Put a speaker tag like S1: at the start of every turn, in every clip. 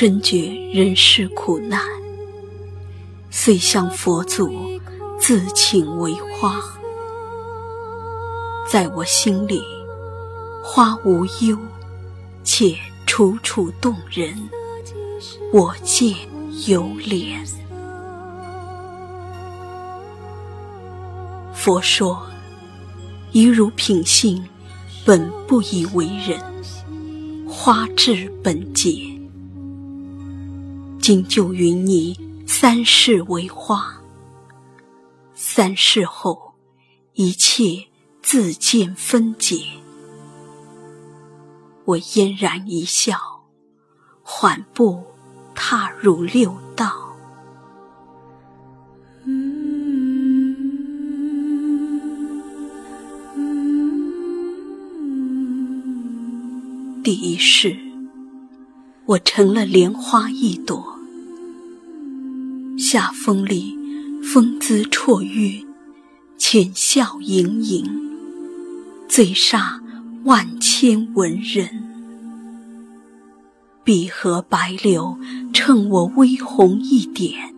S1: 深觉人世苦难，遂向佛祖自请为花。在我心里，花无忧，且楚楚动人，我见犹怜。佛说：一如品性，本不以为人，花至本节。今就云你三世为花，三世后一切自见分解。我嫣然一笑，缓步踏入六道。第一世，我成了莲花一朵。夏风里，风姿绰约，浅笑盈盈，醉煞万千文人。碧荷白柳衬我微红一点，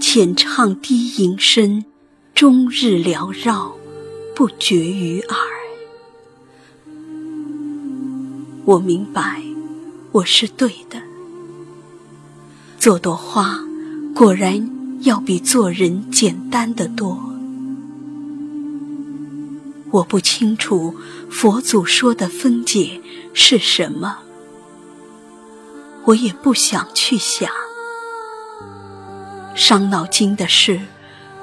S1: 浅唱低吟声，终日缭绕，不绝于耳。我明白，我是对的。做朵花，果然要比做人简单的多。我不清楚佛祖说的分解是什么，我也不想去想。伤脑筋的事，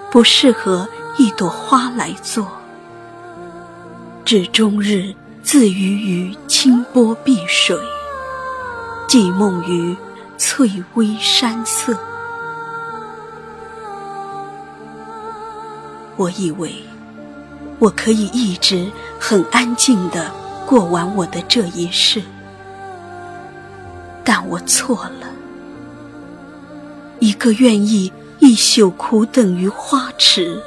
S1: 不适合一朵花来做。只终日自娱于清波碧水，寄梦于翠微山色。我以为我可以一直很安静的过完我的这一世，但我错了。一个愿意一宿苦等于花池，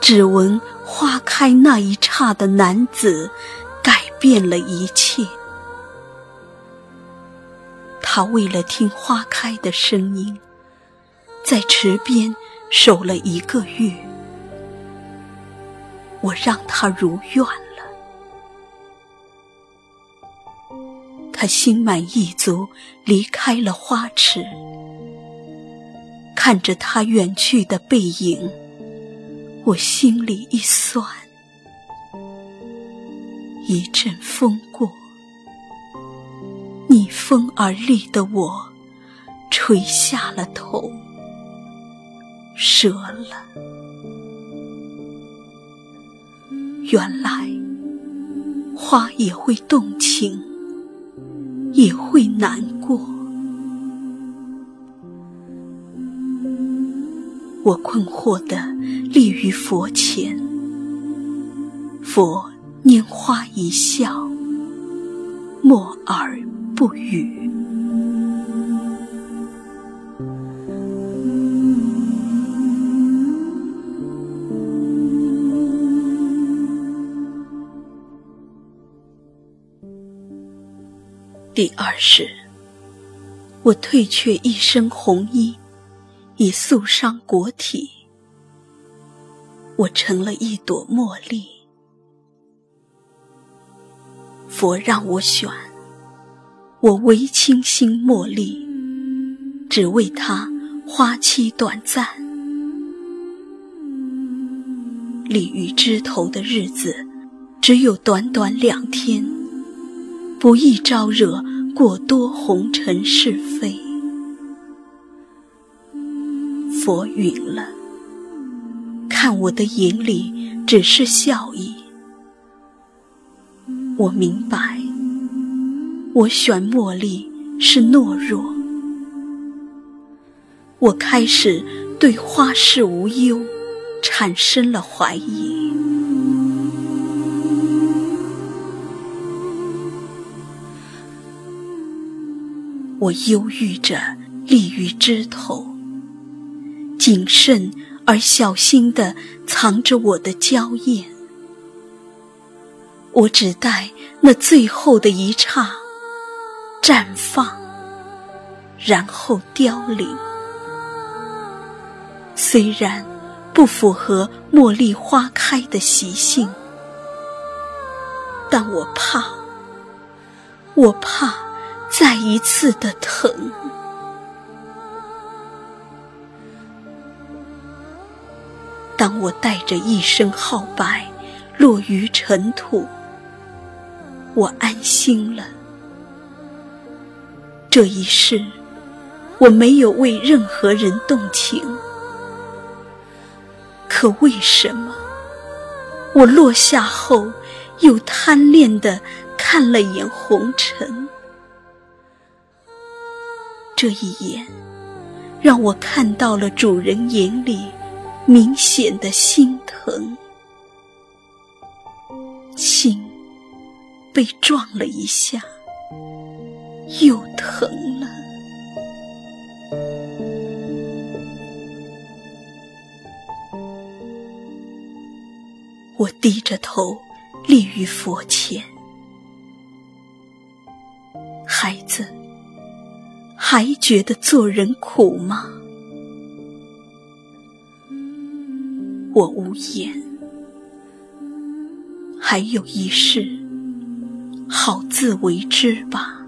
S1: 只闻花开那一刹的男子，改变了一切。他为了听花开的声音，在池边守了一个月。我让他如愿了。他心满意足离开了花池，看着他远去的背影，我心里一酸。一阵风过，风而立的我，垂下了头，折了。原来，花也会动情，也会难过。我困惑地立于佛前，佛拈花一笑，默而不语。第二世，我褪却一身红衣，以素伤国体。我成了一朵茉莉。佛让我选，我唯倾心茉莉，只为它花期短暂。立于枝头的日子，只有短短两天。不易招惹过多红尘是非。佛允了，看我的眼里只是笑意。我明白，我选茉莉是懦弱。我开始对花事无忧产生了怀疑。我忧郁着立于枝头，谨慎而小心地藏着我的娇艳。我只待那最后的一刹绽放，然后凋零。虽然不符合茉莉花开的习性，但我怕，我怕再一次的疼。当我带着一身皓白落于尘土。我安心了。这一世，我没有为任何人动情。可为什么，我落下后又贪恋的看了眼红尘？这一眼，让我看到了主人眼里明显的心疼，心。被撞了一下，又疼了。我低着头立于佛前，孩子，还觉得做人苦吗？我无言。还有一事。好自为之吧。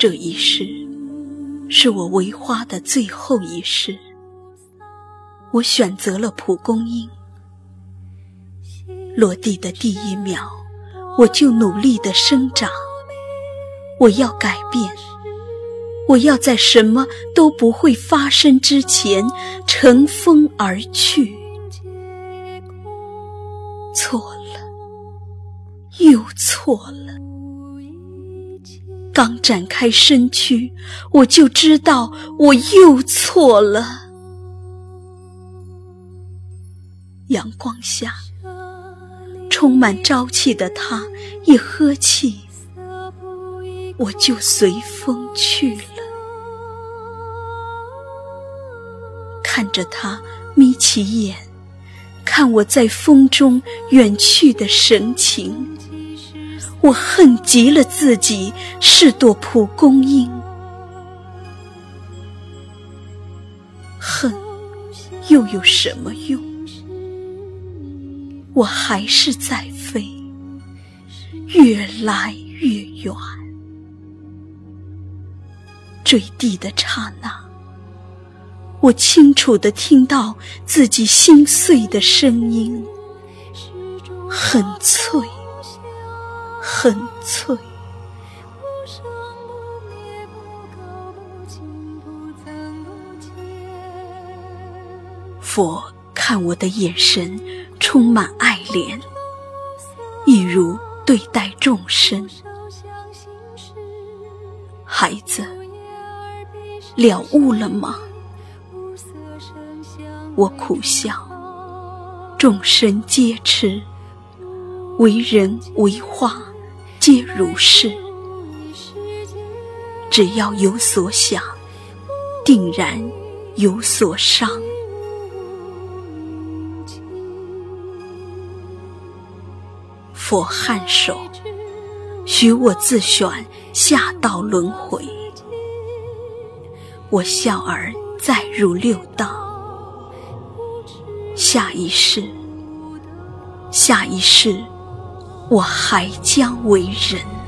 S1: 这一世，是我为花的最后一世。我选择了蒲公英。落地的第一秒，我就努力的生长。我要改变，我要在什么都不会发生之前乘风而去。错了，又错了。刚展开身躯，我就知道我又错了。阳光下。充满朝气的他，一呵气，我就随风去了。看着他眯起眼，看我在风中远去的神情，我恨极了自己是朵蒲公英。恨，又有什么用？我还是在飞，越来越远。坠地的刹那，我清楚地听到自己心碎的声音，很脆，很脆。佛看我的眼神。充满爱怜，一如对待众生。孩子，了悟了吗？我苦笑，众生皆痴，为人为花皆如是。只要有所想，定然有所伤。佛颔首，许我自选下道轮回。我笑而再入六道，下一世，下一世，我还将为人。